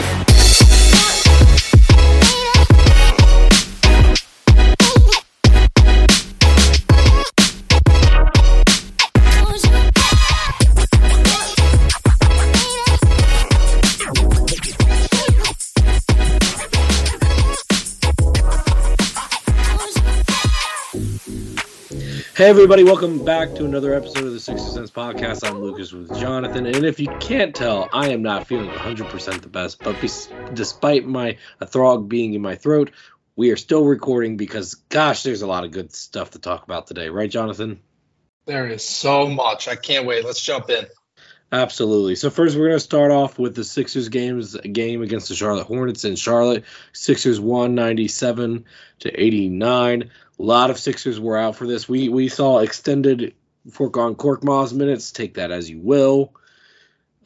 life. Hey everybody, welcome back to another episode of the Sixer Sense Podcast. I'm Lucas with Jonathan, and if you can't tell, I am not feeling 100% the best, but be- despite my a throg being in my throat, we are still recording because gosh, there's a lot of good stuff to talk about today, right Jonathan? There is so much. I can't wait. Let's jump in. Absolutely. So first, we're going to start off with the Sixers games game against the Charlotte Hornets in Charlotte. Sixers won 97 to 89. A lot of Sixers were out for this. We we saw extended Furkan Korkmaz minutes. Take that as you will.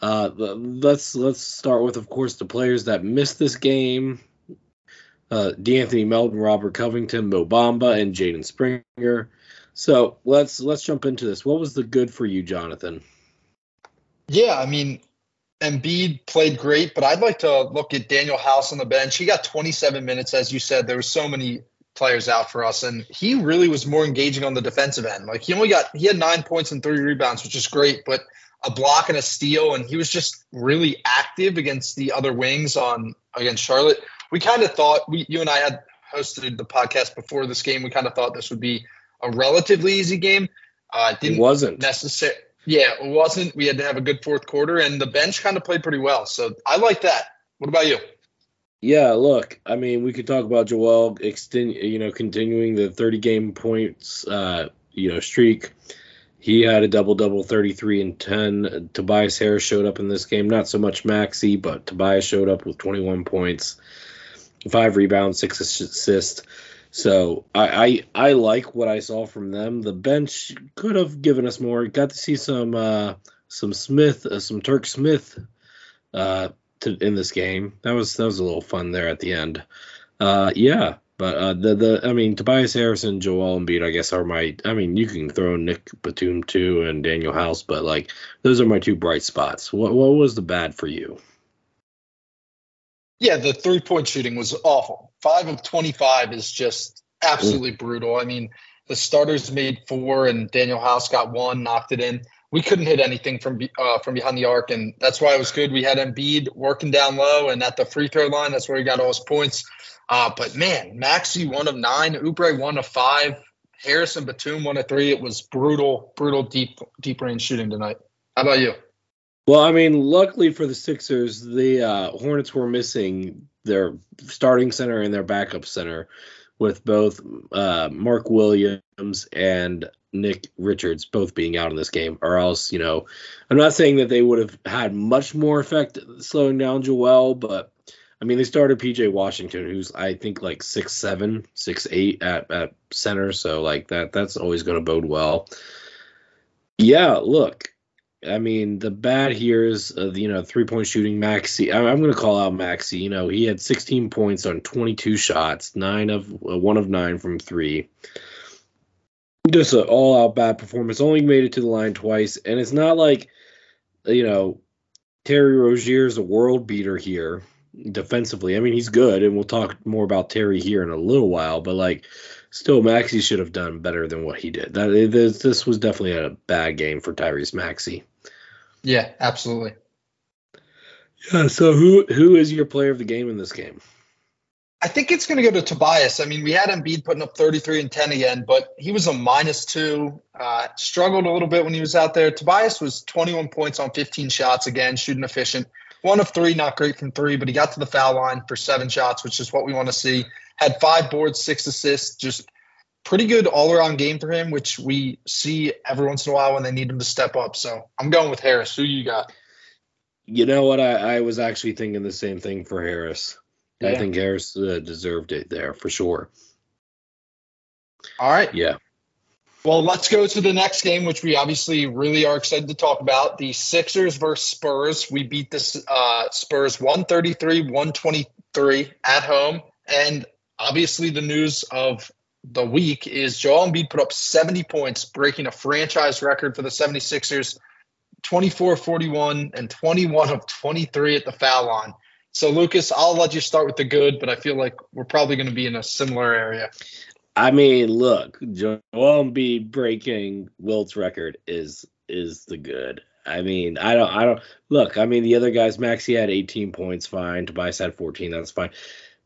Uh, let's let's start with, of course, the players that missed this game. Uh, De'Anthony Melton, Robert Covington, Mo Bamba, and Jaden Springer. So let's let's jump into this. What was the good for you, Jonathan? Yeah, I mean, Embiid played great, but I'd like to look at Danuel House on the bench. He got 27 minutes, as you said. There were so many players out for us, and he really was more engaging on the defensive end. Like he only got he had nine points and three rebounds, which is great, but a block and a steal, and he was just really active against the other wings on against Charlotte. We kind of thought we you and I had hosted the podcast before this game. We kind of thought this would be a relatively easy game. Uh, it wasn't necessary. Yeah, it wasn't. We had to have a good fourth quarter, and the bench kind of played pretty well. So I like that. What about you? Yeah, look, I mean, we could talk about Joel extend, you know, continuing the 30 game points, uh, you know, streak. He had a double double, 33 and 10. Tobias Harris showed up in this game, not so much Maxey, but Tobias showed up with 21 points, five rebounds, six assists. So I, I, I like what I saw from them. The bench could have given us more. Got to see some uh, some Smith, uh, some Turk Smith, uh, to, in this game. That was that was a little fun there at the end. Uh, yeah, but uh, the the I mean Tobias Harrison, Joel Embiid, I guess are my. I mean you can throw Nick Batum too and Danuel House, but like those are my two bright spots. What what was the bad for you? Yeah, the three point shooting was awful. Five of 25 is just absolutely mm. brutal. I mean, the starters made four, and Daniel House got one, knocked it in. We couldn't hit anything from uh, from behind the arc, and that's why it was good. We had Embiid working down low, and at the free throw line, that's where he got all his points. Uh, but man, Maxey one of nine, Oubre one of five, Harrison Batum one of three. It was brutal, brutal deep deep range shooting tonight. How about you? Well, I mean, luckily for the Sixers, the uh, Hornets were missing their starting center and their backup center, with both uh, Mark Williams and Nick Richards both being out in this game, or else, you know, I'm not saying that they would have had much more effect slowing down Joel, but I mean, they started PJ Washington, who's I think like six seven, six eight at at center, so like that that's always going to bode well. Yeah, look, I mean, the bad here is, uh, you know, three point shooting. Maxey, I, am going to call out Maxey. You know, he had 16 points on 22 shots, nine of uh, one of nine from three. Just an all out bad performance. Only made it to the line twice, and it's not like, you know, Terry Rozier is a world beater here defensively. I mean, he's good, and we'll talk more about Terry here in a little while. But like, still, Maxey should have done better than what he did. That this, this was definitely a bad game for Tyrese Maxey. Yeah, absolutely. Yeah. So who who is your player of the game in this game? I think it's going to go to Tobias. I mean, we had Embiid putting up 33 and 10 again, but he was a minus two. Uh, struggled a little bit when he was out there. Tobias was 21 points on 15 shots again, shooting efficient. One of three, not great from three, but he got to the foul line for seven shots, which is what we want to see. Had five boards, six assists, just pretty good all around game for him, which we see every once in a while when they need him to step up. So I'm going with Harris. Who you got? You know what? I, I was actually thinking the same thing for Harris. I think Harris uh, deserved it there for sure. All right. Yeah. Well, let's go to the next game, which we obviously really are excited to talk about. The Sixers versus Spurs. We beat the uh, Spurs 133 123 at home. And obviously, the news of the week is Joel Embiid put up 70 points, breaking a franchise record for the 76ers 24 41 and 21 of 23 at the foul line. So, Lucas, I'll let you start with the good, but I feel like we're probably going to be in a similar area. I mean, look, Joel Embiid breaking Wilt's record is is the good. I mean, I don't, I don't look. I mean, the other guys, Maxey had 18 points, fine. Tobias had 14, that's fine.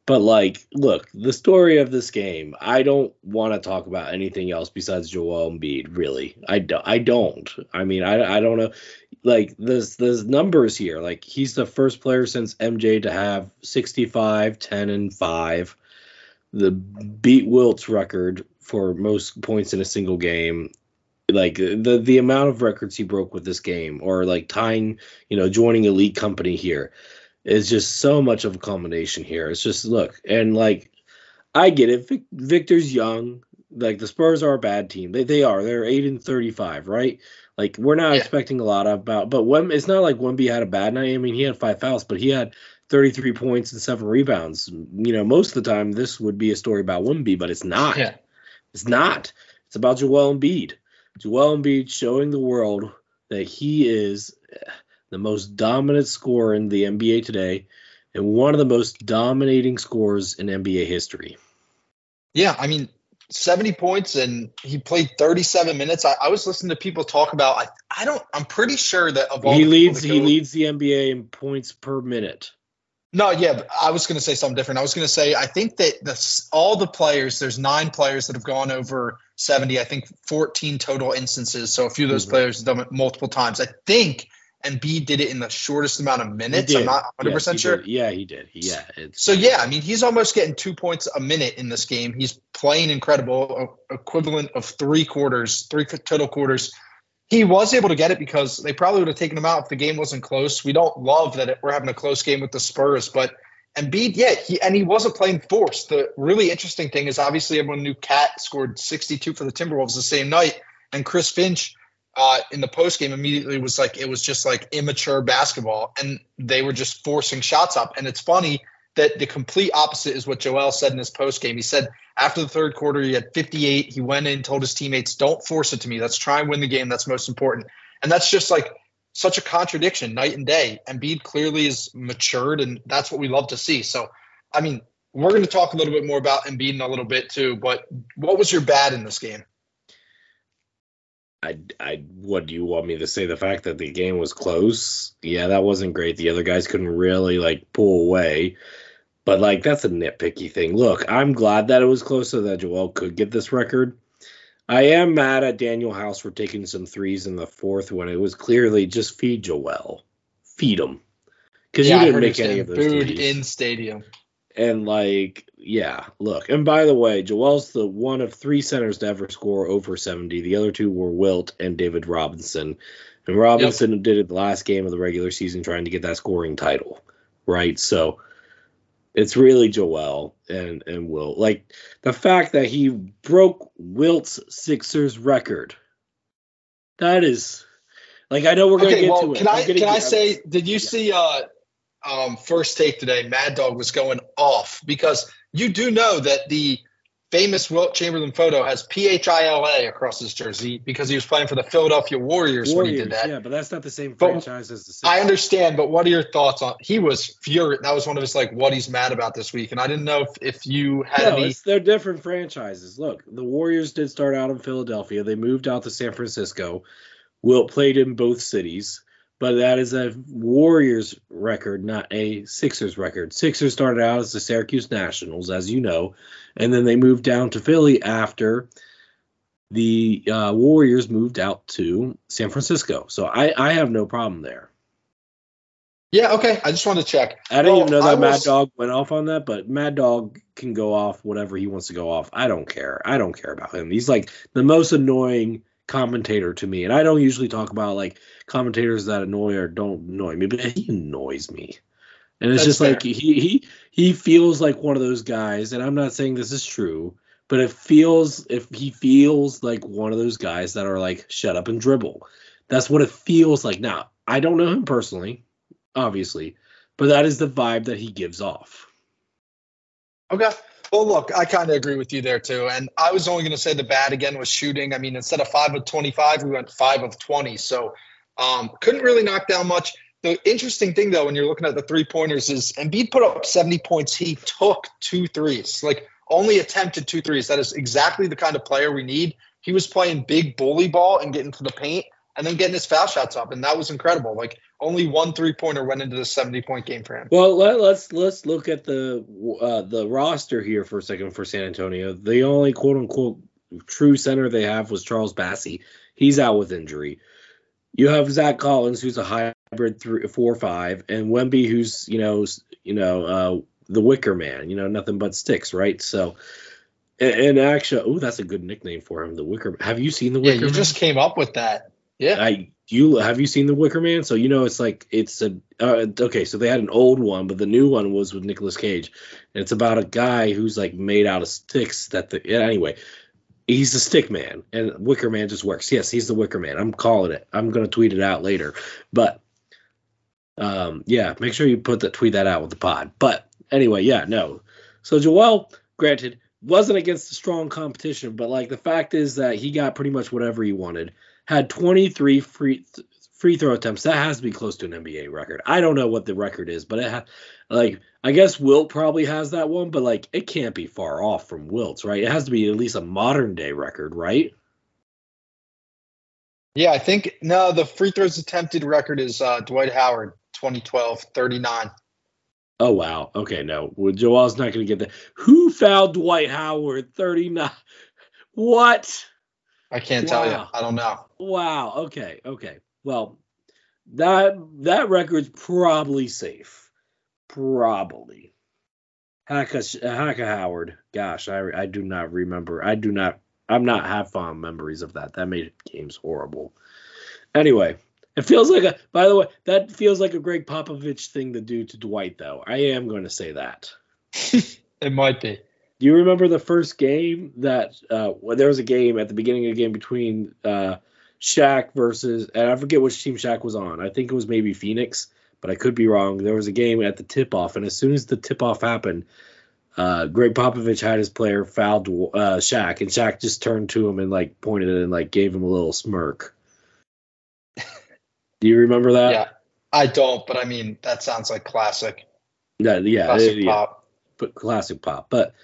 But like, look, the story of this game, I don't want to talk about anything else besides Joel Embiid. Really, I don't. I don't. I mean, I, I don't know. Like, this, there's numbers here. Like, he's the first player since MJ to have 65, 10, and five the beat Wilt's record for most points in a single game. Like the the amount of records he broke with this game, or like tying, you know, joining elite company here, is just so much of a combination here. It's just look and like, I get it. Vic, Victor's young. Like the Spurs are a bad team. They they are. They're eight and thirty five, right? Like we're not Yeah. expecting a lot about. But when it's not like Wemby had a bad night. I mean, he had five fouls, but he had 33 points and seven rebounds. You know, most of the time this would be a story about Wemby, but it's not. Yeah. It's not. It's about Joel Embiid. Joel Embiid showing the world that he is the most dominant scorer in the NBA today and one of the most dominating scores in NBA history. Yeah, I mean, 70 points and he played 37 minutes. I, I was listening to people talk about I I don't I'm pretty sure that of all He the leads that he leads the NBA in points per minute. No, yeah, but I was going to say something different. I was going to say I think that the all the players there's 9 players that have gone over 70. I think 14 total instances. So a few of those Mhm. players have done it multiple times. I think Embiid did it in the shortest amount of minutes. I'm not 100% Yes, he sure. did. Yeah, he did. Yeah, So yeah, I mean, he's almost getting two points a minute in this game. He's playing incredible, equivalent of three quarters, three total quarters. He was able to get it because they probably would have taken him out if the game wasn't close. We don't love that it, we're having a close game with the Spurs, but Embiid, yeah, he and he wasn't playing force. The really interesting thing is obviously everyone knew KAT scored 62 for the Timberwolves the same night, and Chris Finch uh, in the post game immediately was like it was just like immature basketball, and they were just forcing shots up. And it's funny that the complete opposite is what Joel said in his post game. He said after the third quarter, he had 58. He went in, told his teammates, "Don't force it to me. Let's try and win the game. That's most important." And that's just like such a contradiction, night and day. Embiid clearly is matured, and that's what we love to see. So, I mean, we're going to talk a little bit more about Embiid in a little bit too. But what was your bad in this game? I, I, what do you want me to say? The fact that the game was close, yeah, that wasn't great. The other guys couldn't really like pull away, but like that's a nitpicky thing. Look, I'm glad that it was close so that Joel could get this record. I am mad at Danuel House for taking some threes in the fourth when it was clearly just feed Joel, feed him, because Yeah, you didn't make any of those booed threes. in stadium. And like, yeah, look. And by the way, Joel's the one of three centers to ever score over 70. The other two were Wilt and David Robinson. And Robinson did it the last game of the regular season trying to get that scoring title. Right? So it's really Joel and and Wilt. Like the fact that he broke Wilt's Sixers record. That is like I know we're gonna Okay, get well, to it. can I can I say? Did you see uh, um, first take today? Mad Dog was going off because you do know that the famous Wilt Chamberlain photo has P H I L A across his jersey because he was playing for the Philadelphia Warriors, when he did that. yeah, but that's not the same But franchise as the Sixers. I understand, but what are your thoughts on? He was furious. That was one of his like what he's mad about this week, and I didn't know if, if you had No, any. they're different franchises. Look, the Warriors did start out in Philadelphia. They moved out to San Francisco. Wilt played in both cities, but that is a Warriors record, not a Sixers record. Sixers started out as the Syracuse Nationals, as you know, and then they moved down to Philly after the uh, Warriors moved out to San Francisco. So I, I have no problem there. Yeah, okay. I just wanted to check. I didn't Well, even know that Mad Dog went off on that, but Mad Dog can go off whatever he wants to go off. I don't care. I don't care about him. He's like the most annoying commentator to me. And I don't usually talk about like commentators that annoy or don't annoy me, but he annoys me. And it's That's just fair. like he he he feels like one of those guys, and I'm not saying this is true, but it feels if he feels like one of those guys that are like shut up and dribble. That's what it feels like. Now, I don't know him personally, obviously, but that is the vibe that he gives off. Okay. Well, look, I kind of agree with you there too. And I was only going to say the bad again was shooting. I mean, instead of five of 25, we went five of 20. So um, couldn't really knock down much. The interesting thing, though, when you're looking at the three pointers, is Embiid put up 70 points. He took two threes, like only attempted two threes. That is exactly the kind of player we need. He was playing big bully ball and getting to the paint and then getting his foul shots up. And that was incredible. Like only one three pointer went into the 70 point game for him. Well, let, let's let's look at the uh, the roster here for a second for San Antonio. The only quote unquote true center they have was Charles Bassey. He's out with injury. You have Zach Collins, who's a hybrid three, four five, and Wemby, who's you know you know uh, the Wicker Man. You know nothing but sticks, right? So, and, and actually, oh, that's a good nickname for him, the Wicker. Have you seen the Yeah, Wicker you Man? just came up with that. Yeah. I you have you seen the Wicker Man? So you know it's like it's a uh, okay. So they had an old one, but the new one was with Nicolas Cage, and it's about a guy who's like made out of sticks. That the yeah, anyway, he's the stick man, and Wicker Man just works. Yes, he's the Wicker Man. I'm calling it. I'm gonna tweet it out later, but um, yeah, make sure you put that tweet that out with the pod. But anyway, yeah, no. So Joel, granted, wasn't against a strong competition, but like the fact is that he got pretty much whatever he wanted had 23 free free throw attempts. That has to be close to an NBA record. I don't know what the record is, but it ha- like I guess Wilt probably has that one, but like it can't be far off from Wilt's, right? It has to be at least a modern day record, right? Yeah, I think no, the free throws attempted record is uh, Dwight Howard, 2012, 39. Oh wow. Okay, no. Well, Joel's not going to get that. Who fouled Dwight Howard? 39. What? I can't tell you. I don't know. Wow. Okay. Okay. Well, that that record's probably safe. Probably. Haka Haka Howard. Gosh, I I do not remember. I do not. I'm not have fond memories of that. That made games horrible. Anyway, it feels like a. By the way, that feels like a Gregg Popovich thing to do to Dwight, though. I am going to say that. It might be. Do you remember the first game that uh, when there was a game at the beginning of the game between uh, Shaq versus and I forget which team Shaq was on. I think it was maybe Phoenix, but I could be wrong. There was a game at the tip off, and as soon as the tip off happened, uh, Gregg Popovich had his player fouled uh, Shaq, and Shaq just turned to him and like pointed and like gave him a little smirk. Do you remember that? yeah, I don't, but I mean that sounds like classic. That- yeah, Classic yeah. pop. but classic pop. But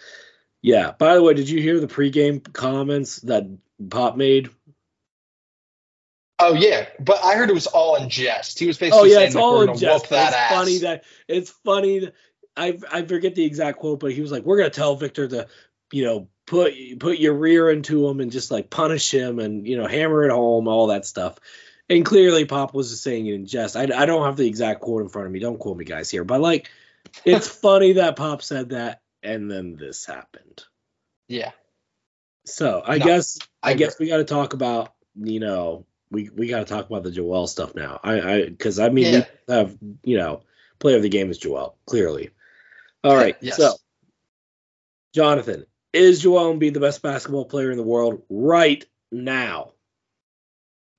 yeah, by the way, did you hear the pregame comments that Pop made? Oh yeah, but I heard it was all in jest. He was basically Oh yeah, saying it's like, all we're in jest. whoop but that It's ass. funny that it's funny. That, I I forget the exact quote, but he was like, "We're gonna tell Victor to, you know, put put your rear into him and just like punish him and you know hammer it home, all that stuff." And clearly, Pop was just saying it in jest. I, I don't have the exact quote in front of me. Don't quote me, guys, here. But like, it's funny that Pop said that, and then this happened. yeah, So I No, guess I, I guess we got to talk about you know we we got to talk about the Joel stuff now. I I because I mean Yeah. we have you know player of the game is Joel clearly. All right, Yes. so Jonathan is Joel Embiid the best basketball player in the world right now?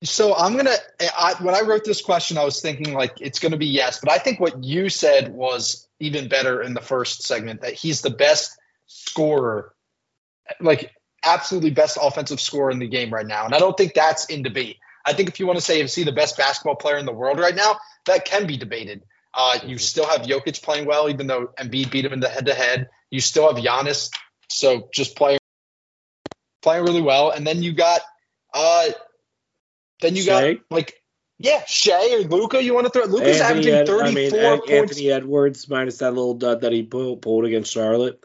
So I'm gonna. I, when I wrote this question, I was thinking like it's gonna be yes, but I think what you said was even better in the first segment that he's the best scorer, like absolutely best offensive scorer in the game right now, and I don't think that's in debate. I think if you want to say is he the best basketball player in the world right now, that can be debated. Uh, you still have Jokic playing well, even though Embiid beat him in the head-to-head. You still have Giannis, so just playing playing really well, and then you got uh, then you Shai? got like yeah, Shai or Luka. You want to throw Luka's averaging Ed- thirty I mean points. Anthony Edwards minus that little dud that he pulled, pulled against Charlotte.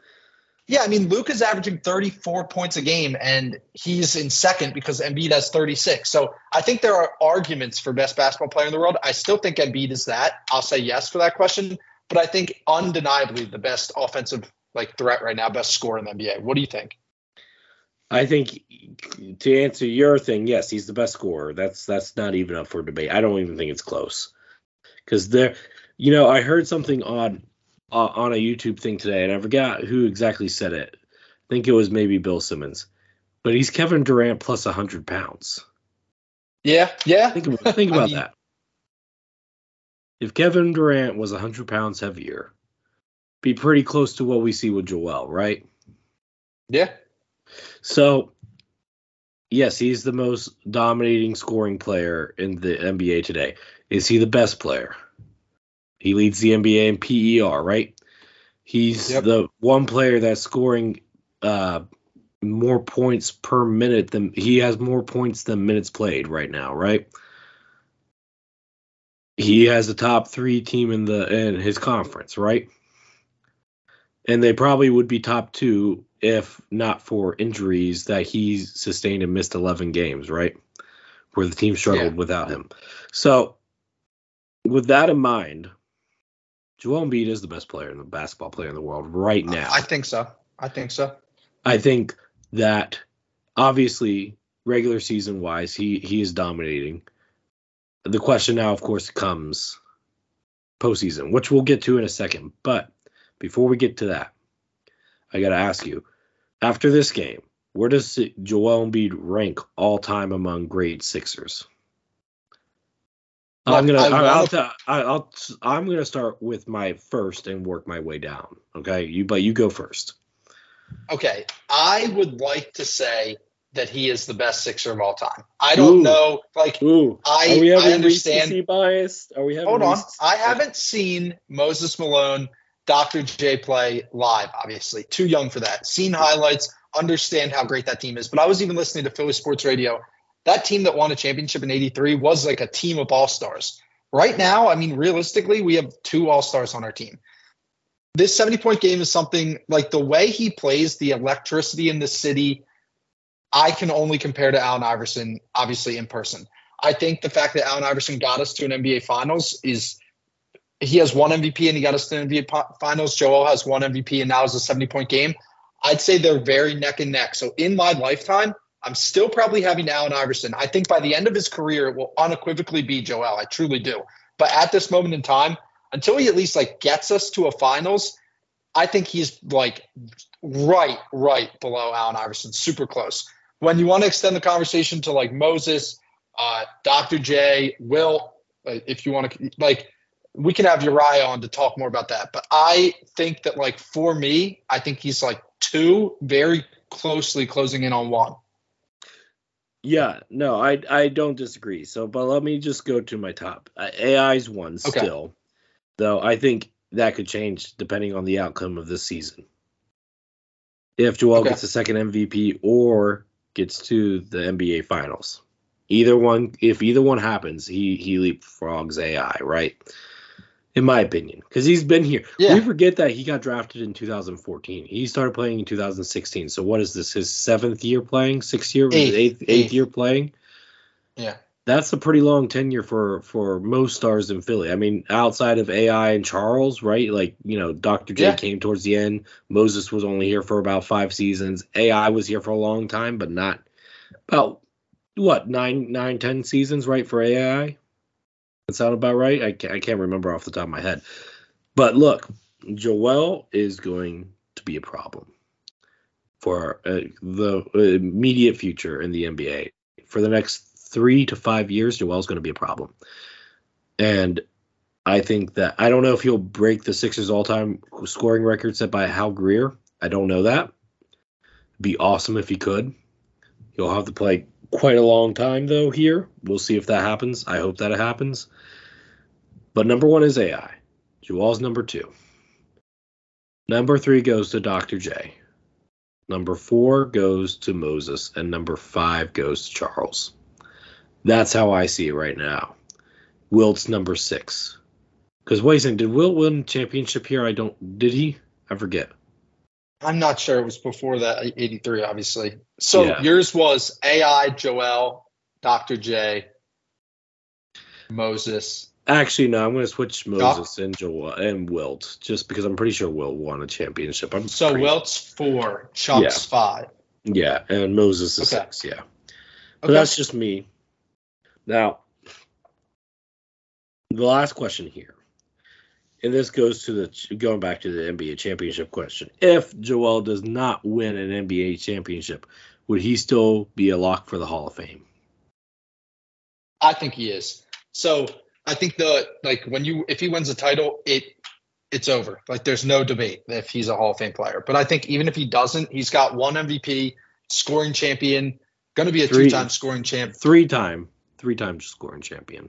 Yeah, I mean Luke is averaging thirty four points a game, and he's in second because Embiid has thirty six. So I think there are arguments for best basketball player in the world. I still think Embiid is that. I'll say yes for that question, but I think undeniably the best offensive like threat right now, best scorer in the NBA. What do you think? I think to answer your thing, yes, he's the best scorer. That's that's not even up for debate. I don't even think it's close. Because there, you know, I heard something on uh, on a YouTube thing today, and I forgot who exactly said it. I think it was maybe Bill Simmons, but he's Kevin Durant plus hundred pounds. Yeah, yeah. Think about, think about mean, that. If Kevin Durant was hundred pounds heavier, be pretty close to what we see with Joel, right? Yeah. So, yes, he's the most dominating scoring player in the NBA today. Is he the best player? He leads the NBA in PER, right? He's yep. the one player that's scoring uh, more points per minute than he has more points than minutes played right now, right? He has the top three team in the in his conference, right? And they probably would be top two if not for injuries that he sustained and missed 11 games, right? Where the team struggled yeah. without him. So, with that in mind, Joel Embiid is the best player in the basketball player in the world right now. I think so. I think so. I think that obviously regular season wise, he he is dominating. The question now, of course, comes postseason, which we'll get to in a second. But before we get to that, I got to ask you, after this game, where does Joel Embiid rank all time among great Sixers? Well, I'm gonna. I I'll, I'll, I'll, I'm gonna start with my first and work my way down. Okay, you but you go first. Okay, I would like to say that he is the best Sixer of all time. I don't Ooh. know, like Ooh. I, Are we having I understand. Biased? Are we having Hold on, I haven't seen Moses Malone Dr. J play live, obviously. Too young for that. Seen highlights, understand how great that team is. But I was even listening to Philly Sports Radio. That team that won a championship in 83 was like a team of all stars. Right now, I mean, realistically, we have two all stars on our team. This 70 point game is something like the way he plays, the electricity in the city. I can only compare to Allen Iverson, obviously, in person. I think the fact that Allen Iverson got us to an NBA Finals is he has one MVP and he got us to the NBA Finals. Joel has one MVP and now is a 70 point game. I'd say they're very neck and neck. So in my lifetime, I'm still probably having Allen Iverson. I think by the end of his career, it will unequivocally be Joel. I truly do. But at this moment in time, until he at least like gets us to a finals, I think he's like right, right below Allen Iverson, super close. When you want to extend the conversation to like Moses, uh, Dr. J, Will, uh, if you want to like we can have Uriah on to talk more about that. But I think that like for me, I think he's like two, very closely closing in on one. Yeah, no, I I don't disagree. So, but let me just go to my top. Uh, AI's one okay. still, though. I think that could change depending on the outcome of this season. If Joel okay. gets a second MVP or gets to the NBA Finals, either one. If either one happens, he he leapfrogs AI, right? In my opinion, because he's been here. Yeah. We forget that he got drafted in 2014. He started playing in 2016. So what is this? His seventh year playing, sixth year, eighth, eighth, eighth, eighth year playing. Yeah, that's a pretty long tenure for for most stars in Philly. I mean, outside of AI and Charles, right? Like you know, Dr. J yeah. came towards the end. Moses was only here for about five seasons. AI was here for a long time, but not about what nine, nine, ten seasons, right? For AI. That sound about right? I can't, I can't remember off the top of my head. But look, Joel is going to be a problem for uh, the immediate future in the NBA. For the next three to five years, Joel's going to be a problem. And I think that I don't know if he'll break the Sixers all-time scoring record set by Hal Greer. I don't know that. Be awesome if he could. He'll have to play quite a long time though here. We'll see if that happens. I hope that it happens. But number one is AI. Joel's number two. Number three goes to Dr. J. Number four goes to Moses. And number five goes to Charles. That's how I see it right now. Wilt's number six. Because wait a second, did Wilt win championship here? I don't. Did he? I forget. I'm not sure. It was before that 83, obviously. So yeah. yours was AI, Joel, Dr. J, Moses. Actually, no. I'm going to switch Moses Doc- and Joel and Wilt just because I'm pretty sure Wilt won a championship. I'm so Wilt's four, Chuck's yeah. five. Yeah, and Moses is Okay. six. Yeah, but Okay. that's just me. Now, the last question here, and this goes to the going back to the NBA championship question. If Joel does not win an NBA championship, would he still be a lock for the Hall of Fame? I think he is. So I think the like when you if he wins the title, it it's over. Like there's no debate if he's a Hall of Fame player. But I think even if he doesn't, he's got one MVP, scoring champion, going to be a Three. two-time scoring champ. Three time, three time scoring champion.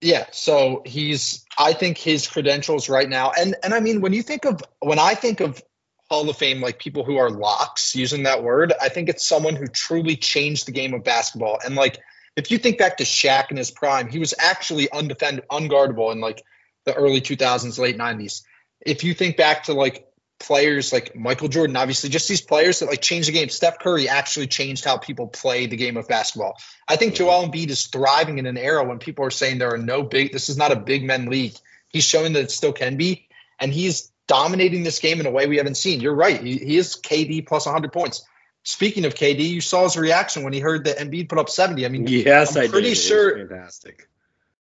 Yeah, so he's I think his credentials right now and and I mean when you think of when I think of Hall of Fame like people who are locks using that word, I think it's someone who truly changed the game of basketball. And like if you think back to Shaq in his prime, he was actually undefended unguardable in like the early 2000s, late 90s. If you think back to like players like Michael Jordan, obviously just these players that like changed the game. Steph Curry actually changed how people play the game of basketball. I think Joel Embiid is thriving in an era when people are saying there are no big. This is not a big men league. He's showing that it still can be, and he's dominating this game in a way we haven't seen. You're right. He, he is KD plus 100 points. Speaking of KD, you saw his reaction when he heard that Embiid put up 70. I mean, Yes, I'm I pretty did. Sure- fantastic.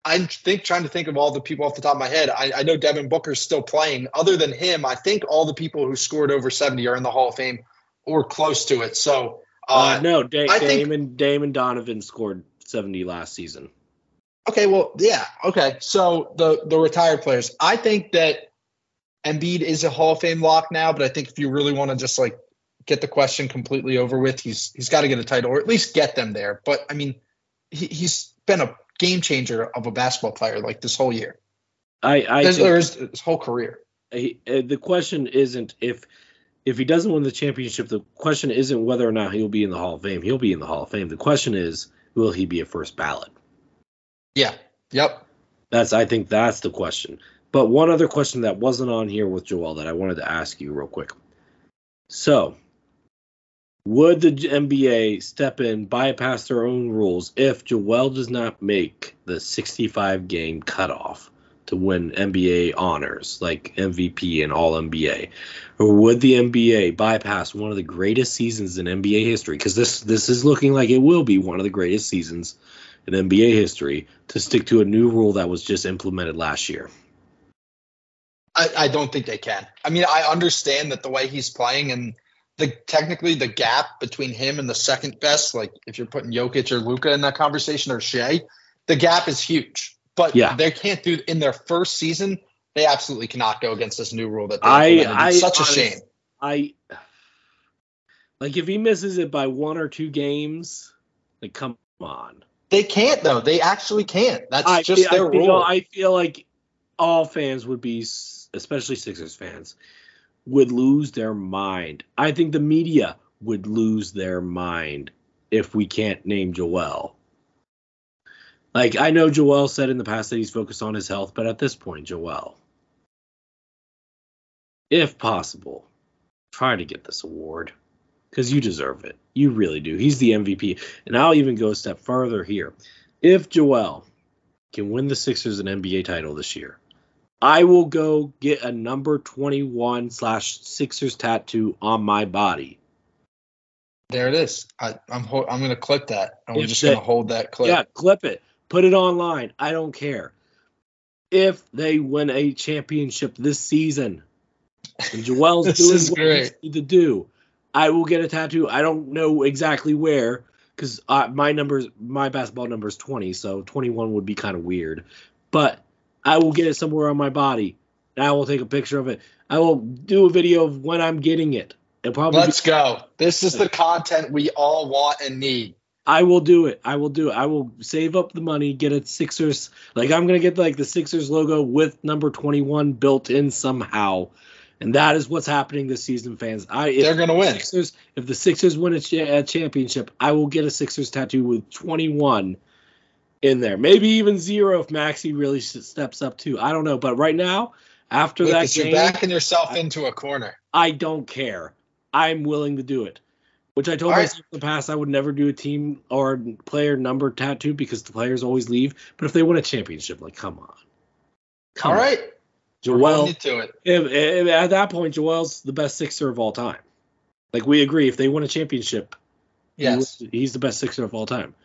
I'm think trying to think of all the people off the top of my head. I, I know Devin Booker's still playing. Other than him, I think all the people who scored over 70 are in the Hall of Fame or close to it. So, Uh, uh, no, da- I think- Damon Damon Donovan scored seventy last season. Okay, well, yeah, okay. So the the retired players, I think that Embiid is a Hall of Fame lock now, but I think if you really want to just like get the question completely over with, he's he's got to get a title or at least get them there. But I mean, he, he's been a game changer of a basketball player like this whole year, I I his, or his, his whole career. he, uh, the question isn't if if he doesn't win the championship. The question isn't whether or not he'll be in the Hall of Fame. He'll be in the Hall of Fame. The question is, will he be a first ballot? Yeah. Yep. That's I think that's the question. But one other question that wasn't on here with Joel that I wanted to ask you real quick. So, would the NBA step in, bypass their own rules if Joel does not make the 65 game cutoff to win NBA honors like MVP and All NBA? Or would the NBA bypass one of the greatest seasons in NBA history? Because this this is looking like it will be one of the greatest seasons in NBA history to stick to a new rule that was just implemented last year. I, I don't think they can. I mean, I understand that the way he's playing and the technically the gap between him and the second best, like if you're putting Jokic or Luka in that conversation or Shai, the gap is huge. But Yeah. they can't do in their first season. They absolutely cannot go against this new rule that they I-. It's such a shame. I like if he misses it by one or two games, like come on. They can't though. They actually can't. That's I just feel, their I feel, rule. I feel like all fans would be, especially Sixers fans, would lose their mind. I think the media would lose their mind if we can't name Joel. Like I know Joel said in the past that he's focused on his health, but at this point, Joel, if possible, try to get this award because you deserve it. You really do. He's the MVP. And I'll even go a step further here. If Joel can win the Sixers an NBA title this year, I will go get a number 21 slash Sixers tattoo on my body. there it is. I, I'm ho- I'm gonna clip that, and we're just gonna hold that clip. Yeah, clip it. Put it online. I don't care. If they win a championship this season, and Joel's This doing is what great. he needs to do, I will get a tattoo. I don't know exactly where because uh, my numbers, my basketball number is 20, so 21 would be kind of weird. But I will get it somewhere on my body. And I will take a picture of it. I will do a video of when I'm getting it. It'll probably Let's go. This is the content we all want and need. I will do it. I will do it. I will save up the money, get a Sixers. Like I'm gonna get like the Sixers logo with number 21 built in somehow, and that is what's happening this season, fans. I They're gonna win. Sixers, if the Sixers win a, cha- a championship, I will get a Sixers tattoo with 21 in there. Maybe even zero if Maxey really steps up too. I don't know, but right now, after that Lucas, you're backing yourself into a corner. I don't care. I'm willing to do it. Which I told All right. myself in the past I would never do a team or player number tattoo because the players always leave. But if they win a championship, like come on. Come All on. right. Joel to it. if, if- at that point Joel's the best sixer of all time. Like we agree, if they win a championship, Yes. he- he's the best Sixer of all time.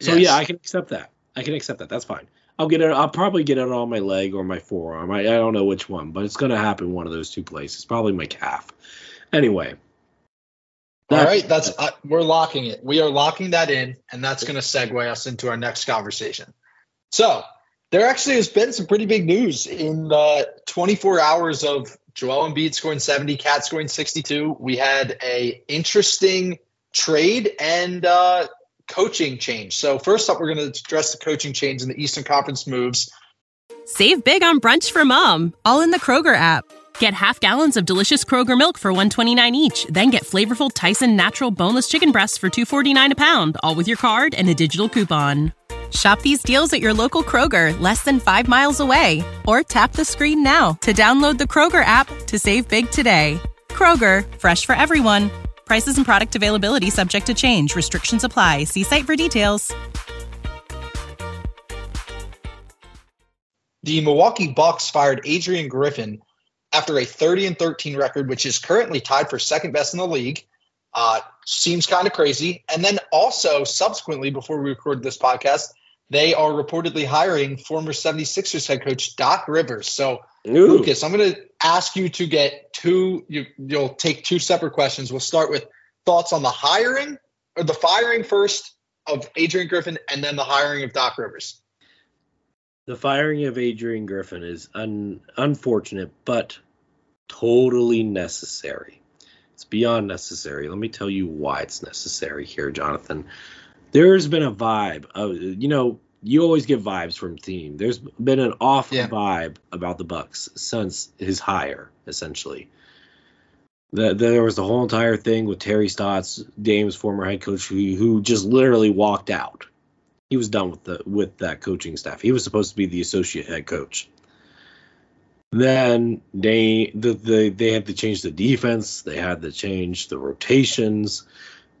So Yes. yeah, I can accept that. I can accept that. That's fine. I'll get it. I'll probably get it on my leg or my forearm. I, I don't know which one, but it's gonna happen one of those two places. Probably my calf. Anyway. All right, that's uh, we're locking it. We are locking that in, and that's going to segue us into our next conversation. So, there actually has been some pretty big news in the 24 hours of Joel Embiid scoring 70, KAT scoring 62. We had a interesting trade and uh, coaching change. So, first up, we're going to address the coaching change in the Eastern Conference moves. Save big on brunch for mom, all in the Kroger app. Get half gallons of delicious Kroger milk for 129 each, then get flavorful Tyson natural boneless chicken breasts for 249 a pound, all with your card and a digital coupon. Shop these deals at your local Kroger, less than 5 miles away, or tap the screen now to download the Kroger app to save big today. Kroger, fresh for everyone. Prices and product availability subject to change. Restrictions apply. See site for details. The Milwaukee Bucks fired Adrian Griffin after a 30 and 13 record, which is currently tied for second best in the league. Uh, seems kind of crazy. And then also, subsequently, before we record this podcast, they are reportedly hiring former 76ers head coach Doc Rivers. So, Ooh. Lucas, I'm going to ask you to get two, you, you'll take two separate questions. We'll start with thoughts on the hiring or the firing first of Adrian Griffin and then the hiring of Doc Rivers. The firing of Adrian Griffin is un- unfortunate, but totally necessary. It's beyond necessary. Let me tell you why it's necessary here, Jonathan. There's been a vibe. Of, you know, you always get vibes from team. There's been an off Yeah. vibe about the Bucks since his hire, essentially. The, there was the whole entire thing with Terry Stotts, Dame's former head coach, who, who just literally walked out he was done with the with that coaching staff. He was supposed to be the associate head coach. Then they the, the they had to change the defense. They had to change the rotations,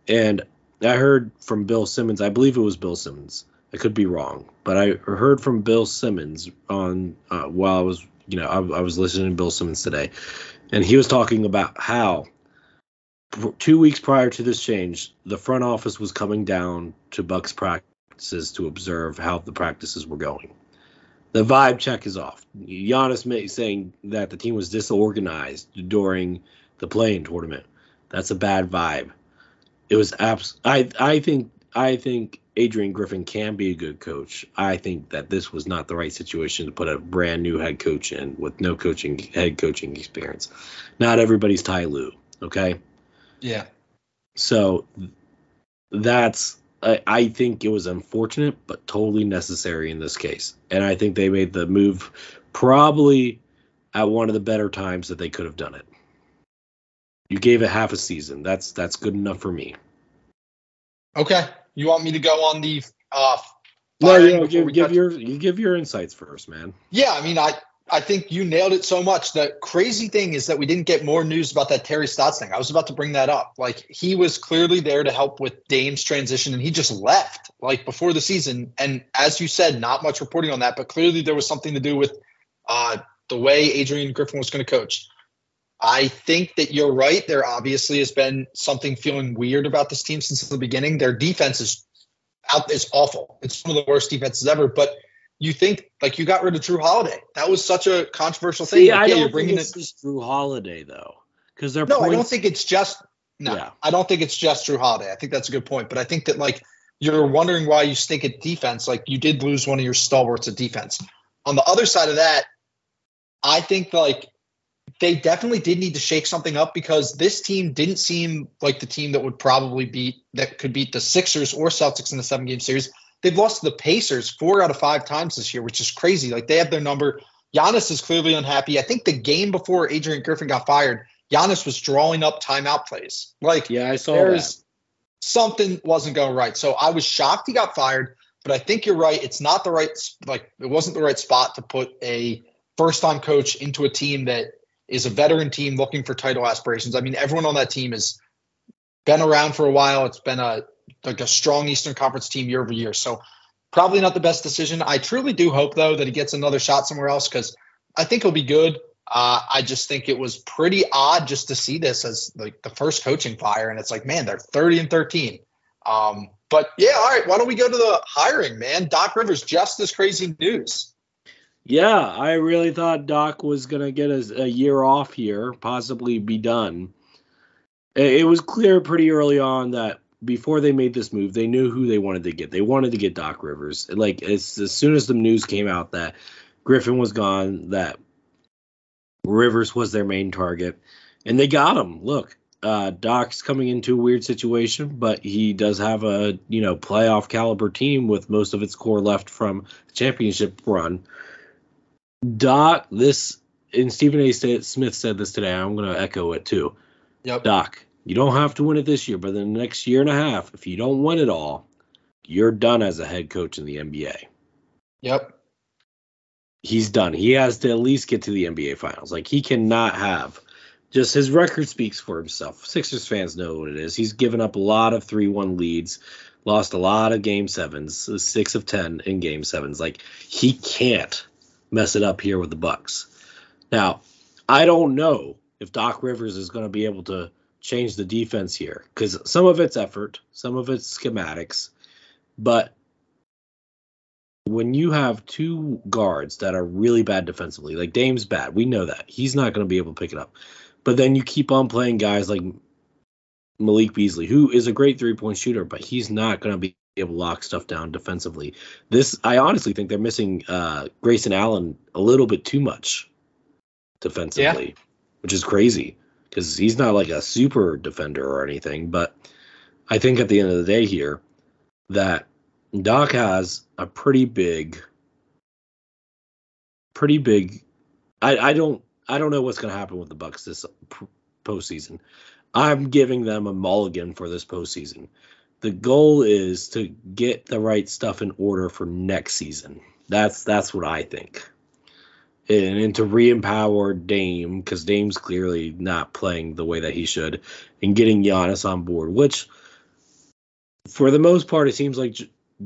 and I heard from Bill Simmons. I believe it was Bill Simmons. I could be wrong, but I heard from Bill Simmons on uh, while I was you know I, I was listening to Bill Simmons today, and he was talking about how two weeks prior to this change, the front office was coming down to Bucks practices to observe how the practices were going. The vibe check is off. Giannis saying that the team was disorganized during the play-in tournament. That's a bad vibe. It was abs. I I think I think Adrian Griffin can be a good coach. I think that this was not the right situation to put a brand new head coach in with no coaching head coaching experience. Not everybody's Ty Lue. Okay. Yeah. So that's I, I think it was unfortunate but totally necessary in this case. And I think they made the move probably at one of the better times that they could have done it. You gave it half a season. That's that's good enough for me. Okay. You want me to go on the uh No, you know, give, give your you give your insights first, man. Yeah, I mean, I I think you nailed it so much. The crazy thing is that we didn't get more news about that Terry Stotts thing. I was about to bring that up. Like he was clearly there to help with Dame's transition, and he just left like before the season. And as you said, not much reporting on that, but clearly there was something to do with uh, the way Adrian Griffin was going to coach. I think that you're right. There obviously has been something feeling weird about this team since the beginning. Their defense is out is awful. It's one of the worst defenses ever. But you think like you got rid of Jrue Holiday. That was such a controversial thing. See, Like, I yeah, don't you're think bringing it's it. just Jrue Holiday though, because they're No, I don't think it's just no. Yeah. I don't think it's just Jrue Holiday. I think that's a good point. But I think that like you're wondering why you stink at defense. Like you did lose one of your stalwarts at defense. On the other side of that, I think like they definitely did need to shake something up because this team didn't seem like the team that would probably beat that could beat the Sixers or Celtics in the seven game series. They've lost to the Pacers four out of five times this year, which is crazy. Like they have their number. Giannis is clearly unhappy. I think the game before Adrian Griffin got fired, Giannis was drawing up timeout plays. Like Yeah, I saw there's that. something wasn't going right. So I was shocked he got fired, but I think you're right. It's not the right like it wasn't the right spot to put a first time coach into a team that is a veteran team looking for title aspirations. I mean, everyone on that team has been around for a while. It's been a like a strong Eastern Conference team year over year. So probably not the best decision. I truly do hope though that he gets another shot somewhere else because I think he'll be good. Uh, I just think it was pretty odd just to see this as like the first coaching fire, and it's like, man, they're 30 and 13. Um, but yeah, all right, why don't we go to the hiring, man? Doc Rivers, just this crazy news. Yeah, I really thought Doc was gonna get a, a year off here, possibly be done. It, it was clear pretty early on that before they made this move, they knew who they wanted to get. They wanted to get Doc Rivers. Like as, as soon as the news came out that Griffin was gone, that Rivers was their main target, and they got him. Look, uh, Doc's coming into a weird situation, but he does have a you know playoff caliber team with most of its core left from the championship run. Doc, this and Stephen A. Smith said this today. I'm going to echo it too. Yep. Doc, you don't have to win it this year, but in the next year and a half, if you don't win it all, you're done as a head coach in the NBA. Yep. He's done. He has to at least get to the NBA finals. Like he cannot have just his record speaks for himself. Sixers fans know what it is. He's given up a lot of 3-1 leads, lost a lot of game sevens, 6 of 10 in game sevens. Like he can't mess it up here with the Bucks. Now, I don't know if Doc Rivers is going to be able to change the defense here because some of it's effort, some of it's schematics, but when you have two guards that are really bad defensively, like Dame's bad, we know that he's not going to be able to pick it up. But then you keep on playing guys like Malik Beasley, who is a great three point shooter, but he's not going to be able to lock stuff down defensively. This, I honestly think they're missing uh, Grayson Allen a little bit too much defensively, yeah. which is crazy because he's not like a super defender or anything. But I think at the end of the day here, that Doc has a pretty big, pretty big. I, I don't I don't know what's going to happen with the Bucks this postseason. I'm giving them a mulligan for this postseason. The goal is to get the right stuff in order for next season. That's that's what I think and, and to re-empower Dame because Dame's clearly not playing the way that he should, and getting Giannis on board, which for the most part it seems like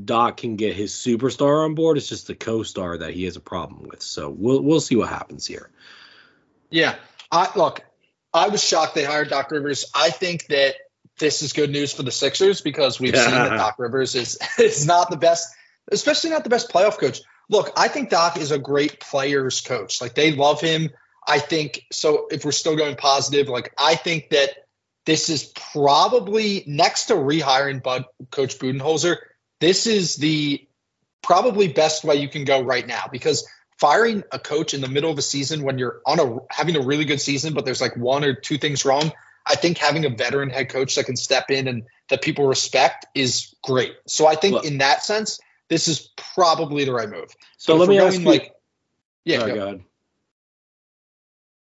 Doc can get his superstar on board. It's just the co-star that he has a problem with. So we'll we'll see what happens here. Yeah, I look. I was shocked they hired Doc Rivers. I think that this is good news for the Sixers because we've yeah. seen that Doc Rivers is is not the best, especially not the best playoff coach look, I think Doc is a great players coach. Like they love him. I think so. If we're still going positive, like I think that this is probably next to rehiring Bud Coach Budenholzer. This is the probably best way you can go right now because firing a coach in the middle of a season when you're on a having a really good season, but there's like one or two things wrong. I think having a veteran head coach that can step in and that people respect is great. So I think in that sense, this is probably the right move. So let me ask you, like, yeah, oh, go. God.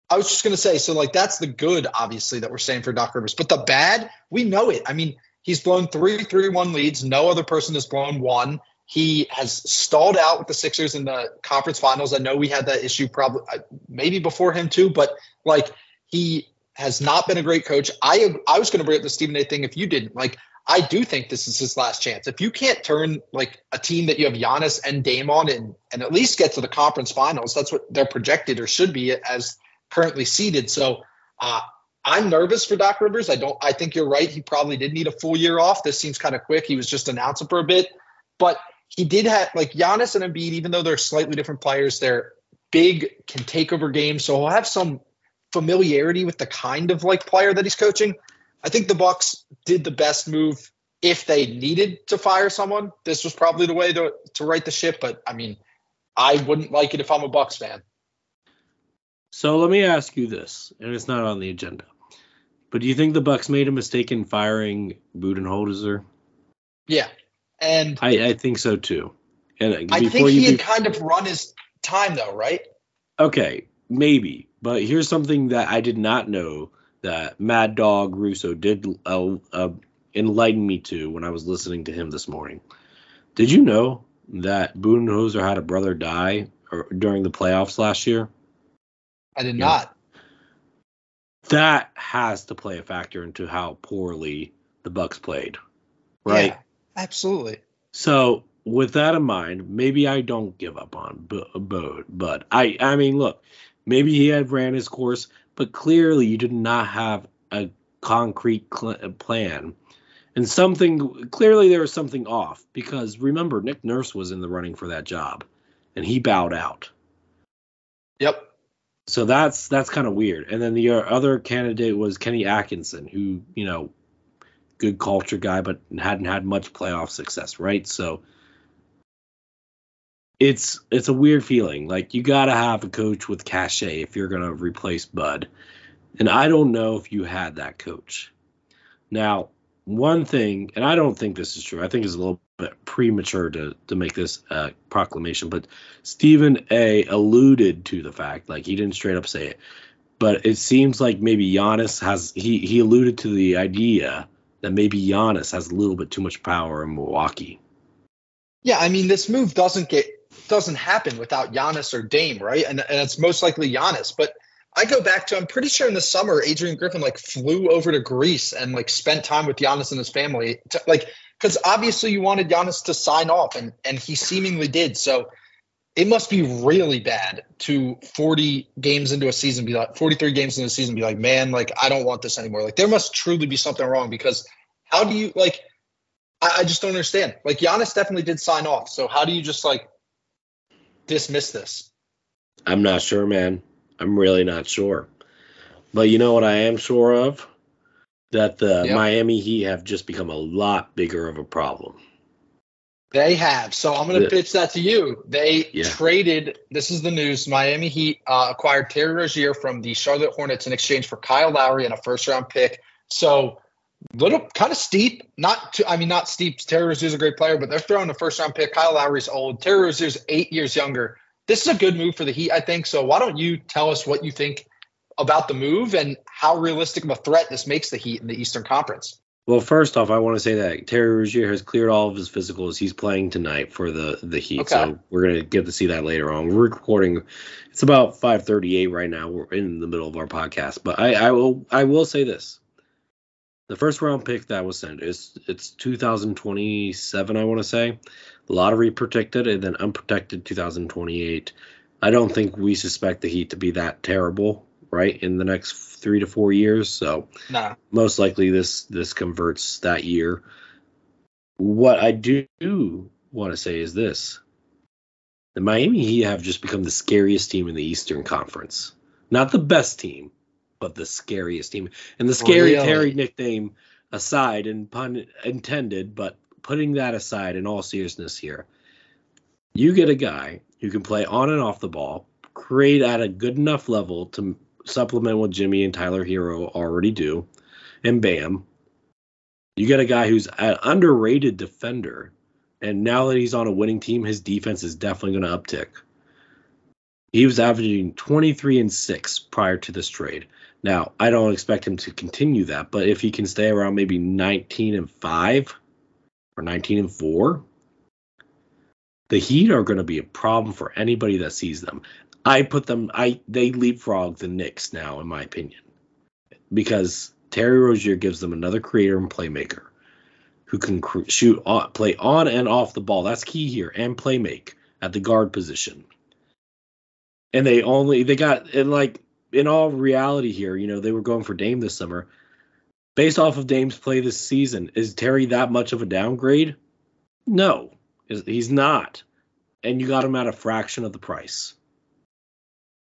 I was just gonna say, so like that's the good, obviously, that we're saying for Doc Rivers, but the bad, we know it. I mean, he's blown three, three, one leads. No other person has blown one. He has stalled out with the Sixers in the conference finals. I know we had that issue probably uh, maybe before him too, but like he has not been a great coach. I I was going to bring up the Stephen A. thing if you didn't. Like I do think this is his last chance. If you can't turn like a team that you have Giannis and Dame on and, and at least get to the conference finals, that's what they're projected or should be as currently seeded. So uh, I'm nervous for Doc Rivers. I don't. I think you're right. He probably did need a full year off. This seems kind of quick. He was just announcing for a bit, but he did have like Giannis and Embiid. Even though they're slightly different players, they're big, can take over games. So he'll have some familiarity with the kind of like player that he's coaching. I think the Bucks did the best move if they needed to fire someone. This was probably the way to to right the ship. But I mean, I wouldn't like it if I'm a Bucks fan. So let me ask you this, and it's not on the agenda. But do you think the Bucks made a mistake in firing Budenholzer? Yeah, and I, I think so too. And uh, I think he had be- kind of run his time, though, right? Okay, maybe. But here's something that I did not know that Mad Dog Russo did uh, uh, enlighten me to when I was listening to him this morning. Did you know that Budenholzer had a brother die or, during the playoffs last year? I did yeah. not. That has to play a factor into how poorly the Bucks played, right? Yeah, absolutely. So with that in mind, maybe I don't give up on Bode, but I, I mean, look, maybe he had ran his course, but clearly you did not have a concrete cl- uh, plan. And something clearly there was something off because remember Nick Nurse was in the running for that job and he bowed out. Yep. So that's that's kind of weird. And then the uh, other candidate was Kenny Atkinson, who you know, good culture guy, but hadn't had much playoff success, right? So it's it's a weird feeling. Like you got to have a coach with cachet if you're going to replace Bud. And I don't know if you had that coach. Now, one thing, and I don't think this is true. I think it's a little bit premature to to make this uh, proclamation, but Stephen A. alluded to the fact, like he didn't straight up say it, but it seems like maybe Giannis has he he alluded to the idea that maybe Giannis has a little bit too much power in Milwaukee. Yeah, I mean, this move doesn't get doesn't happen without Giannis or Dame, right? And and it's most likely Giannis. But I go back to I'm pretty sure in the summer Adrian Griffin like flew over to Greece and like spent time with Giannis and his family, to, like because obviously you wanted Giannis to sign off, and and he seemingly did. So it must be really bad to 40 games into a season be like 43 games into a season be like, man, like I don't want this anymore. Like there must truly be something wrong because how do you like? I, I just don't understand. Like Giannis definitely did sign off, so how do you just like dismiss this? I'm not sure, man. I'm really not sure. But you know what I am sure of? That the yep. Miami Heat have just become a lot bigger of a problem. They have. So I'm going to pitch that to you. They yeah. traded, this is the news Miami Heat uh, acquired Terry Rozier from the Charlotte Hornets in exchange for Kyle Lowry and a first round pick. So little kind of steep. Not too, I mean, not steep. Terry Rozier's a great player, but they're throwing the first round pick. Kyle Lowry's old. Terry Rozier's eight years younger. This is a good move for the Heat, I think. So why don't you tell us what you think about the move and how realistic of a threat this makes the Heat in the Eastern Conference? Well, first off, I want to say that Terry Rozier has cleared all of his physicals. He's playing tonight for the the Heat, okay. so we're gonna get to see that later on. We're recording. It's about 5:38 right now. We're in the middle of our podcast, but I, I will I will say this: the first round pick that was sent is it's 2027 i want to say. Lottery protected and then unprotected 2028 i don't think we suspect the heat to be that terrible right in the next three to four years so nah. most likely this this converts that year. What i do want to say is this. The miami heat have just become the scariest team in the eastern conference. Not the best team but the scariest team. And the scary really? Terry nickname aside, and pun intended, but putting that aside in all seriousness here, you get a guy who can play on and off the ball, create at a good enough level to supplement what Jimmy and Tyler Herro already do, and bam, you get a guy who's an underrated defender. And now that he's on a winning team, his defense is definitely going to uptick. He was averaging 23 and 6 prior to this trade. Now, I don't expect him to continue that, but if he can stay around maybe 19 and 5 or 19 and 4, the Heat are going to be a problem for anybody that sees them. I put them I they leapfrog the Knicks now in my opinion. Because Terry Rozier gives them another creator and playmaker who can cr- shoot on, play on and off the ball. That's key here and play make at the guard position. And they only they got and like in all reality here, you know, they were going for Dame this summer. Based off of Dame's play this season, is Terry that much of a downgrade? No, he's not. And you got him at a fraction of the price.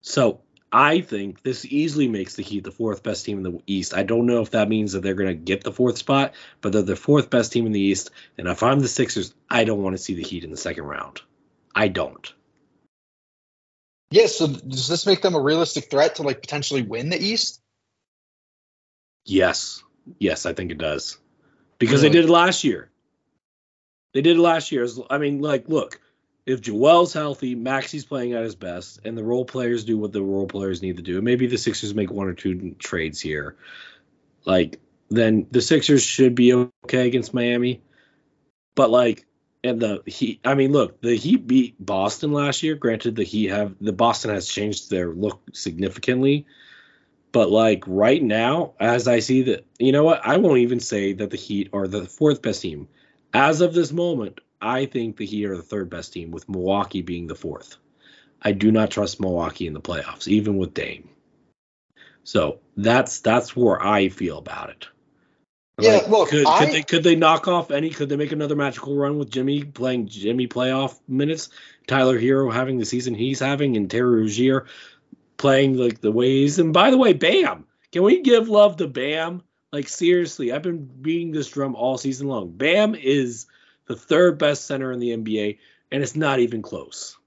So I think this easily makes the Heat the fourth best team in the East. I don't know if that means that they're going to get the fourth spot, but they're the fourth best team in the East. And if I'm the Sixers, I don't want to see the Heat in the second round. I don't. Yeah, so does this make them a realistic threat to like potentially win the East? Yes. Yes, I think it does. Because really? they did it last year. They did it last year. I mean, like, look, if Joel's healthy, Maxey's playing at his best, and the role players do what the role players need to do, maybe the Sixers make one or two trades here, like, then the Sixers should be okay against Miami. But like, and the Heat. I mean, look, the Heat beat Boston last year. Granted, the Heat have the Boston has changed their look significantly, but like right now, as I see that, you know what? I won't even say that the Heat are the fourth best team. As of this moment, I think the Heat are the third best team, with Milwaukee being the fourth. I do not trust Milwaukee in the playoffs, even with Dame. So that's that's where I feel about it. Yeah, Like, look, could, I- could they could they knock off any? Could they make another magical run with Jimmy playing Jimmy playoff minutes? Tyler Herro having the season he's having, and Terry Rozier playing like the ways. And by the way, Bam, can we give love to Bam? Like seriously, I've been beating this drum all season long. Bam is the third best center in the NBA, and it's not even close.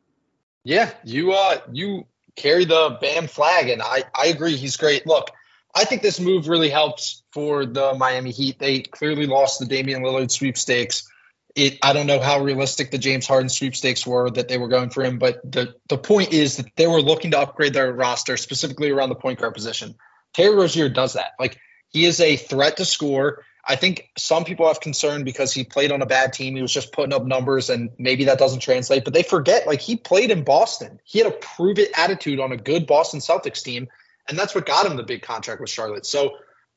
Yeah, you uh you carry the Bam flag, and I I agree he's great. Look, I think this move really helps for the Miami Heat. They clearly lost the Damian Lillard sweepstakes. It I don't know how realistic the James Harden sweepstakes were that they were going for him, but the the point is that they were looking to upgrade their roster specifically around the point guard position. Terry Rozier does that. Like he is a threat to score. I think some people have concern because he played on a bad team. He was just putting up numbers and maybe that doesn't translate, but they forget like he played in Boston. He had a prove it attitude on a good Boston Celtics team. And that's what got him the big contract with Charlotte. So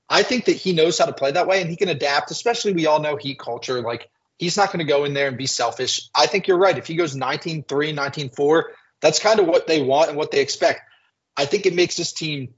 I think that he knows how to play that way and he can adapt, especially we all know heat culture. Like he's not going to go in there and be selfish. I think you're right. If he goes 19 3, 19 4, that's kind of what they want and what they expect. I think it makes this team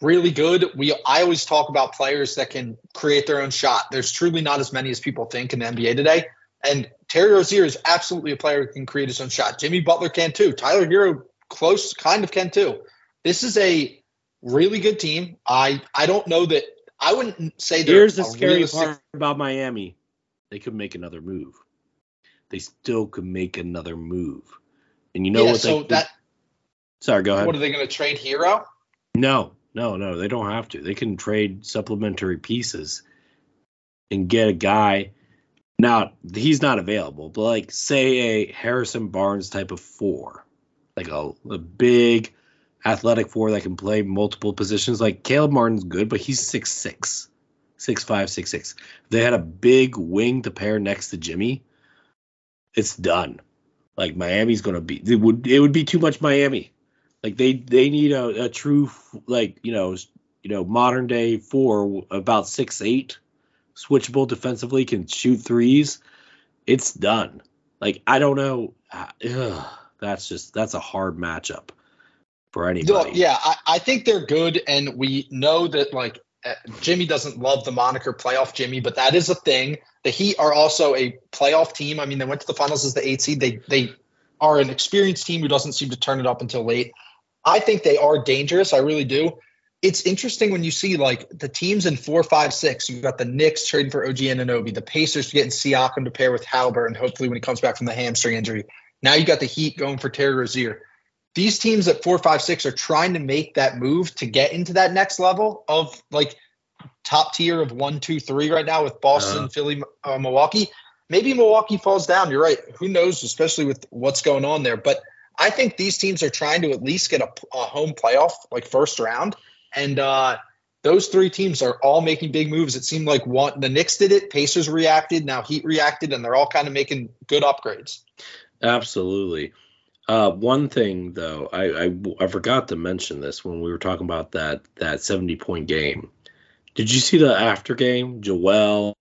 really good. We I always talk about players that can create their own shot. There's truly not as many as people think in the NBA today. And Terry Rozier is absolutely a player who can create his own shot. Jimmy Butler can too. Tyler Herro close kind of can too. This is a really good team. I I don't know that I wouldn't say Here's the a scary realistic- part about Miami: they could make another move. They still could make another move. And you know yeah, what? so they, that sorry, go ahead. what are they going to trade Herro? No, no, no. They don't have to. They can trade supplementary pieces and get a guy. Now he's not available, but like say a Harrison Barnes type of four, like a, a big athletic four that can play multiple positions. Like Caleb Martin's good, but he's six six, six five, six six. They had a big wing to pair next to Jimmy, it's done. Like Miami's gonna be it would it would be too much Miami. Like they they need a, a true like you know you know modern day four about six eight, switchable defensively can shoot threes. It's done. Like I don't know. uh, Ugh, that's just that's a hard matchup for anybody. Yeah, I, I think they're good, and we know that like uh, Jimmy doesn't love the moniker playoff Jimmy, but that is a thing. The Heat are also a playoff team. I mean, they went to the finals as the eight seed. They they are an experienced team who doesn't seem to turn it up until late. I think they are dangerous. I really do. It's interesting when you see like the teams in four, five, six. You've got the Knicks trading for OG Anunoby, the Pacers getting Siakam to pair with Haliburton, hopefully when he comes back from the hamstring injury. Now you got the Heat going for Terry Rozier these teams at four, five, six are trying to make that move to get into that next level of like top tier of one, two, three right now with Boston, Uh-huh. Philly, uh, Milwaukee. Maybe Milwaukee falls down. You're right. Who knows, especially with what's going on there. But I think these teams are trying to at least get a, a home playoff, like first round. And uh, those three teams are all making big moves. It seemed like one, the Knicks did it, Pacers reacted, now Heat reacted, and they're all kind of making good upgrades. Absolutely. Uh, one thing though, I, I I forgot to mention this when we were talking about that that seventy point game. Did you see the after game? Joel,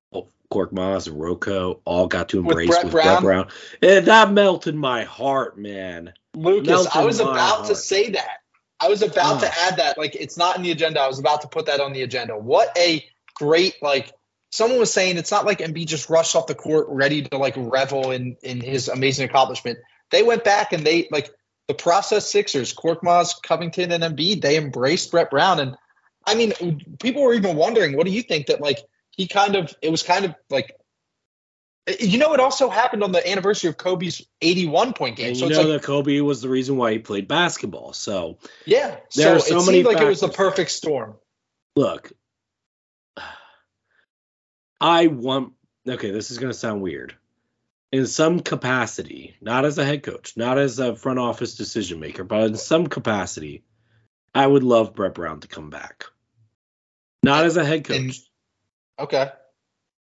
Korkmaz, and Rocco all got to With embrace Brett with Brown? Brett Brown, and that melted my heart, man. Lucas, Melted I was about to say that. I was about Oh. to add that. Like, it's not in the agenda. I was about to put that on the agenda. What a great like. Someone was saying it's not like Embiid just rushed off the court ready to like revel in in his amazing accomplishment. They went back and they like the process Sixers, Korkmaz, Covington, and Embiid. They embraced Brett Brown, and I mean, people were even wondering, what do you think that like he kind of it was kind of like. You know, it also happened on the anniversary of Kobe's 81 point game. And so you it's know like that Kobe was the reason why he played basketball. So Yeah. There so are so it many seemed like it was the perfect storm. look, I want. Okay, this is going to sound weird. In some capacity, not as a head coach, not as a front office decision maker, but in some capacity, I would love Brett Brown to come back. Not as a head coach, And- Okay.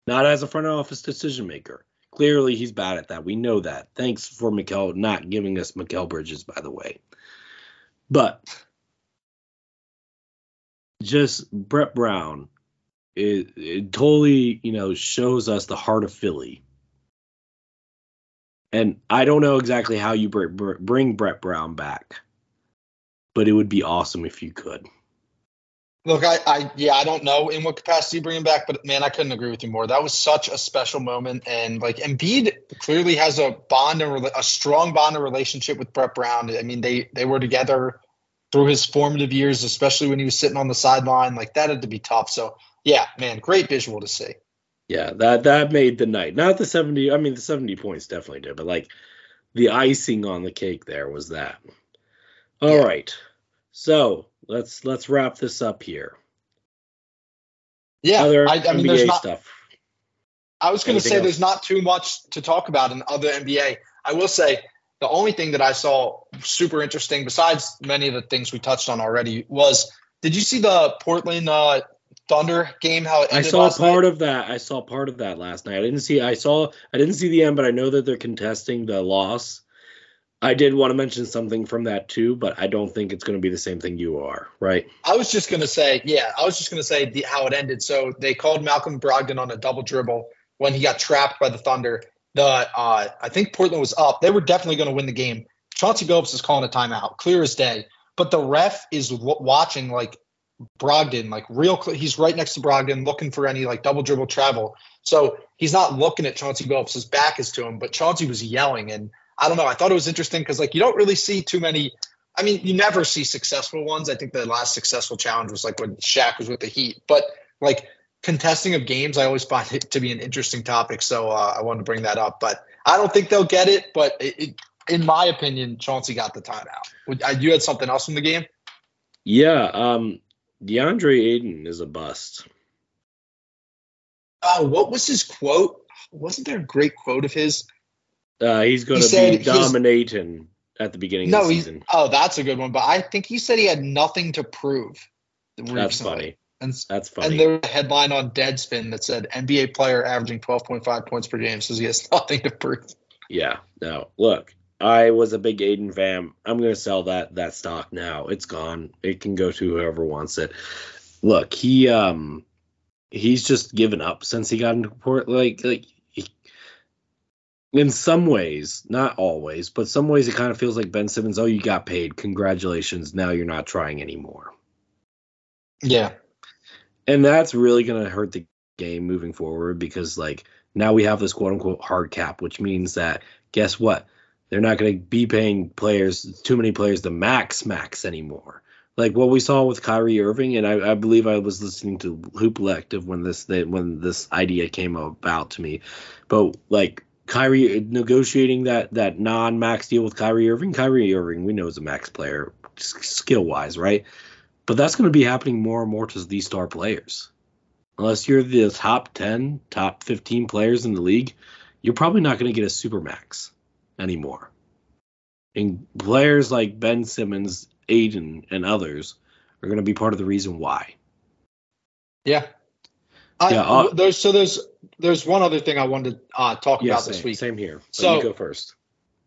not as a front office decision maker. Clearly, he's bad at that. We know that. Thanks for Mikel not giving us Mikal Bridges, by the way. But just Brett Brown, it, it totally, you know, shows us the heart of Philly. And I don't know exactly how you br- br- bring Brett Brown back, but it would be awesome if you could. Look, I, I, yeah, I don't know in what capacity you bring him back, but man, I couldn't agree with you more. That was such a special moment, and like Embiid clearly has a bond and a strong bond and relationship with Brett Brown. I mean, they they were together through his formative years, especially when he was sitting on the sideline. Like that had to be tough. So yeah, man, great visual to see. Yeah, that that made the night. Not the seventy. I mean, the seventy points definitely did, but like the icing on the cake there was that. All yeah. right, so let's let's wrap this up here. Yeah, other I, I mean, NBA not, stuff. I was going to say else? there's not too much to talk about in other NBA. I will say the only thing that I saw super interesting, besides many of the things we touched on already, was did you see the Portland uh, Thunder game? How it ended. I saw part night? of that. I saw part of that last night. I didn't see. I saw. I didn't see the end, but I know that they're contesting the loss. I did want to mention something from that too, but I don't think it's going to be the same thing you are, right? I was just going to say, yeah, I was just going to say the, how it ended. So they called Malcolm Brogdon on a double dribble when he got trapped by the Thunder. The uh, I think Portland was up. They were definitely going to win the game. Chauncey Billups is calling a timeout, clear as day. But the ref is w- watching like Brogdon, like real. Cl- he's right next to Brogdon, looking for any like double dribble travel. So he's not looking at Chauncey Billups. His back is to him, but Chauncey was yelling and I don't know. I thought it was interesting because like you don't really see too many. I mean, you never see successful ones. I think the last successful challenge was like when Shaq was with the Heat. But like contesting of games, I always find it to be an interesting topic. So uh, I wanted to bring that up. But I don't think they'll get it. But it, it, in my opinion, Chauncey got the timeout. Uh, you had something else from the game? Yeah. Um, DeAndre Ayton is a bust. Uh, what was his quote? Wasn't there a great quote of his? Uh, he's going to be dominating at the beginning no, of the season. Oh, that's a good one. But I think he said he had nothing to prove. Recently. That's funny. And, that's funny. And there was a headline on Deadspin that said NBA player averaging 12.5 points per game says he has nothing to prove. Yeah. No. Look, I was a big Ayton fan. I'm going to sell that that stock now. It's gone. It can go to whoever wants it. Look, he um he's just given up since he got into port. Like like in some ways, not always, but some ways it kind of feels like Ben Simmons, oh, you got paid. Congratulations. Now you're not trying anymore. Yeah. And that's really going to hurt the game moving forward because, like, now we have this quote unquote hard cap, which means that guess what? They're not going to be paying players, too many players, the max max anymore. Like what we saw with Kyrie Irving, and I, I believe I was listening to Hoop Collective when this when this idea came about to me, but like Kyrie uh, negotiating that that non-max deal with Kyrie Irving. Kyrie Irving, we know is a max player, skill wise, right? But that's going to be happening more and more to these star players. Unless you're the top 10, top 15 players in the league, you're probably not going to get a super max anymore. And players like Ben Simmons, Ayton, and others are going to be part of the reason why. Yeah. I, yeah. Uh, there's so there's there's one other thing I wanted to uh, talk yeah, about same, this week. Same here. so you go first.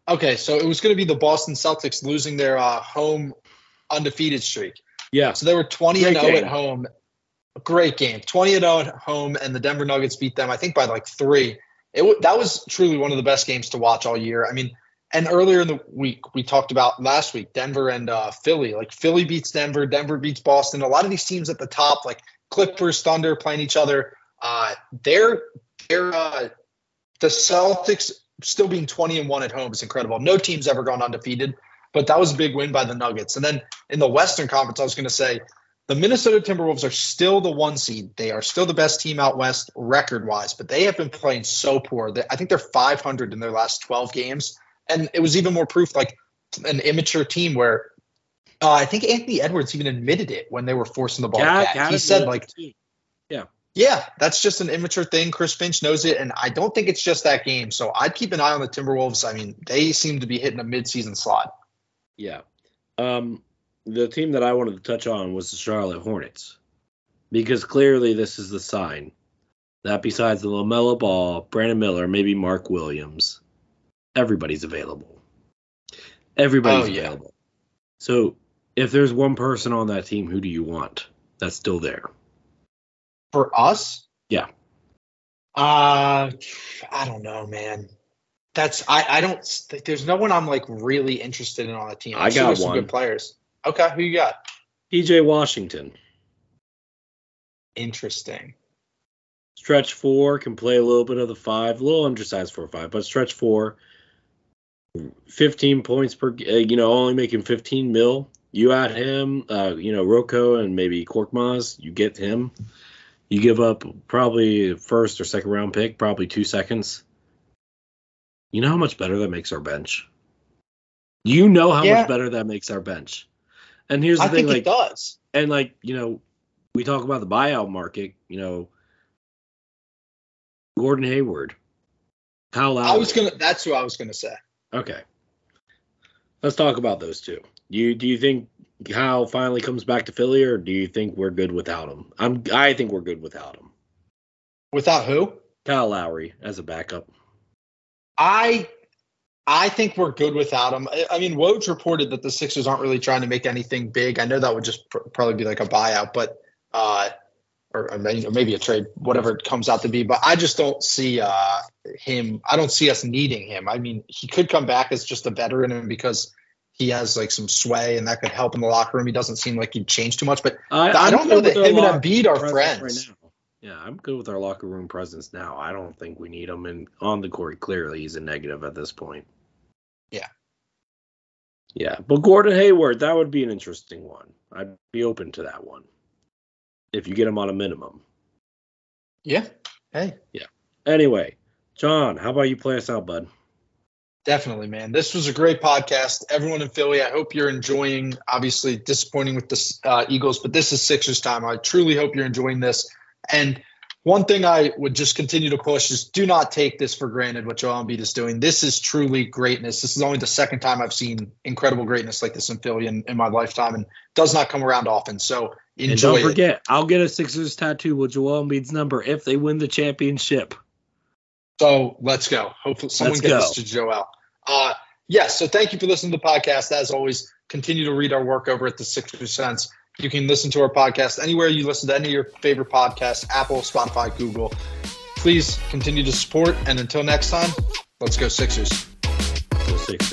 Okay, so it was going to be the Boston Celtics losing their uh, home undefeated streak. Yeah. So they were 20 Great and 0 game. at home. Great game. 20 and 0 at home, and the Denver Nuggets beat them, I think, by like three. It that was truly one of the best games to watch all year. I mean, and earlier in the week we talked about last week Denver and uh, Philly. Like Philly beats Denver, Denver beats Boston. A lot of these teams at the top, like Clippers, Thunder, playing each other. Uh, they're they're uh, the Celtics still being 20 and 1 at home is incredible. No team's ever gone undefeated, but that was a big win by the Nuggets. And then in the Western Conference, I was going to say the Minnesota Timberwolves are still the one seed. They are still the best team out west record wise, but they have been playing so poor. that I think they're 500 in their last 12 games. And it was even more proof like an immature team where uh, I think Anthony Edwards even admitted it when they were forcing the ball. Yeah, he said like, yeah, yeah, that's just an immature thing. Chris Finch knows it, and I don't think it's just that game. So I'd keep an eye on the Timberwolves. I mean, they seem to be hitting a midseason slot. Yeah. Um, the team that I wanted to touch on was the Charlotte Hornets, because clearly this is the sign that besides the LaMelo Ball, Brandon Miller, maybe Mark Williams, everybody's available. Everybody's oh, yeah. available. So if there's one person on that team, who do you want that's still there? For us? Yeah. Uh I don't know, man. That's I. I don't. There's no one I'm like really interested in on the team. I got there's some one. good players. Okay, who you got? PJ Washington. Interesting. Stretch four can play a little bit of the five, a little undersized for a five, but stretch four, 15 points per, uh, you know, only making 15 mil. You add him, uh, you know, Rocco and maybe Korkmaz, you get him. You give up probably first or second round pick, probably two seconds. You know how much better that makes our bench? You know how Yeah. much better that makes our bench. And here's the I thing, think like, it does. and like you know we talk about the buyout market you know gordon hayward kyle Lowry. I was gonna. That's who I was gonna say. okay let's talk about those two you do you think kyle finally comes back to philly or do you think we're good without him i'm i think we're good without him Without who? kyle lowry as a backup I I think we're good without him. I, I mean, Woj reported that the Sixers aren't really trying to make anything big. I know that would just pr- probably be like a buyout, but uh, or, or maybe, a trade, whatever it comes out to be. But I just don't see uh, him. I don't see us needing him. I mean, he could come back as just a veteran, and because he has like some sway and that could help in the locker room. He doesn't seem like he'd change too much, but I I'm don't know that him and Embiid are friends. now. yeah i'm good with our locker room presence now i don't think we need him and on the court clearly he's a negative at this point Yeah. Yeah, but Gordon Hayward, that would be an interesting one. I'd be open to that one if you get him on a minimum. yeah, hey, Yeah. Anyway, John, how about you play us out, bud? Definitely, man. This was a great podcast. Everyone in Philly, I hope you're enjoying. Obviously, disappointing with the uh, Eagles, but this is Sixers time. I truly hope you're enjoying this. And one thing I would just continue to push is do not take this for granted. What Joel Embiid is doing. This is truly greatness. This is only the second time I've seen incredible greatness like this in Philly in, in my lifetime, and does not come around often. So And enjoy don't it. forget, I'll get a Sixers tattoo with Joel Embiid's number if they win the championship. So let's go. Hopefully, someone Let's get go. this to Joel. Uh, yes. so thank you for listening to the podcast. As always, continue to read our work over at the Sixer Sense. You can listen to our podcast anywhere you listen to any of your favorite podcasts Apple, Spotify, Google. Please continue to support. And until next time, let's go, Sixers. The Sixers.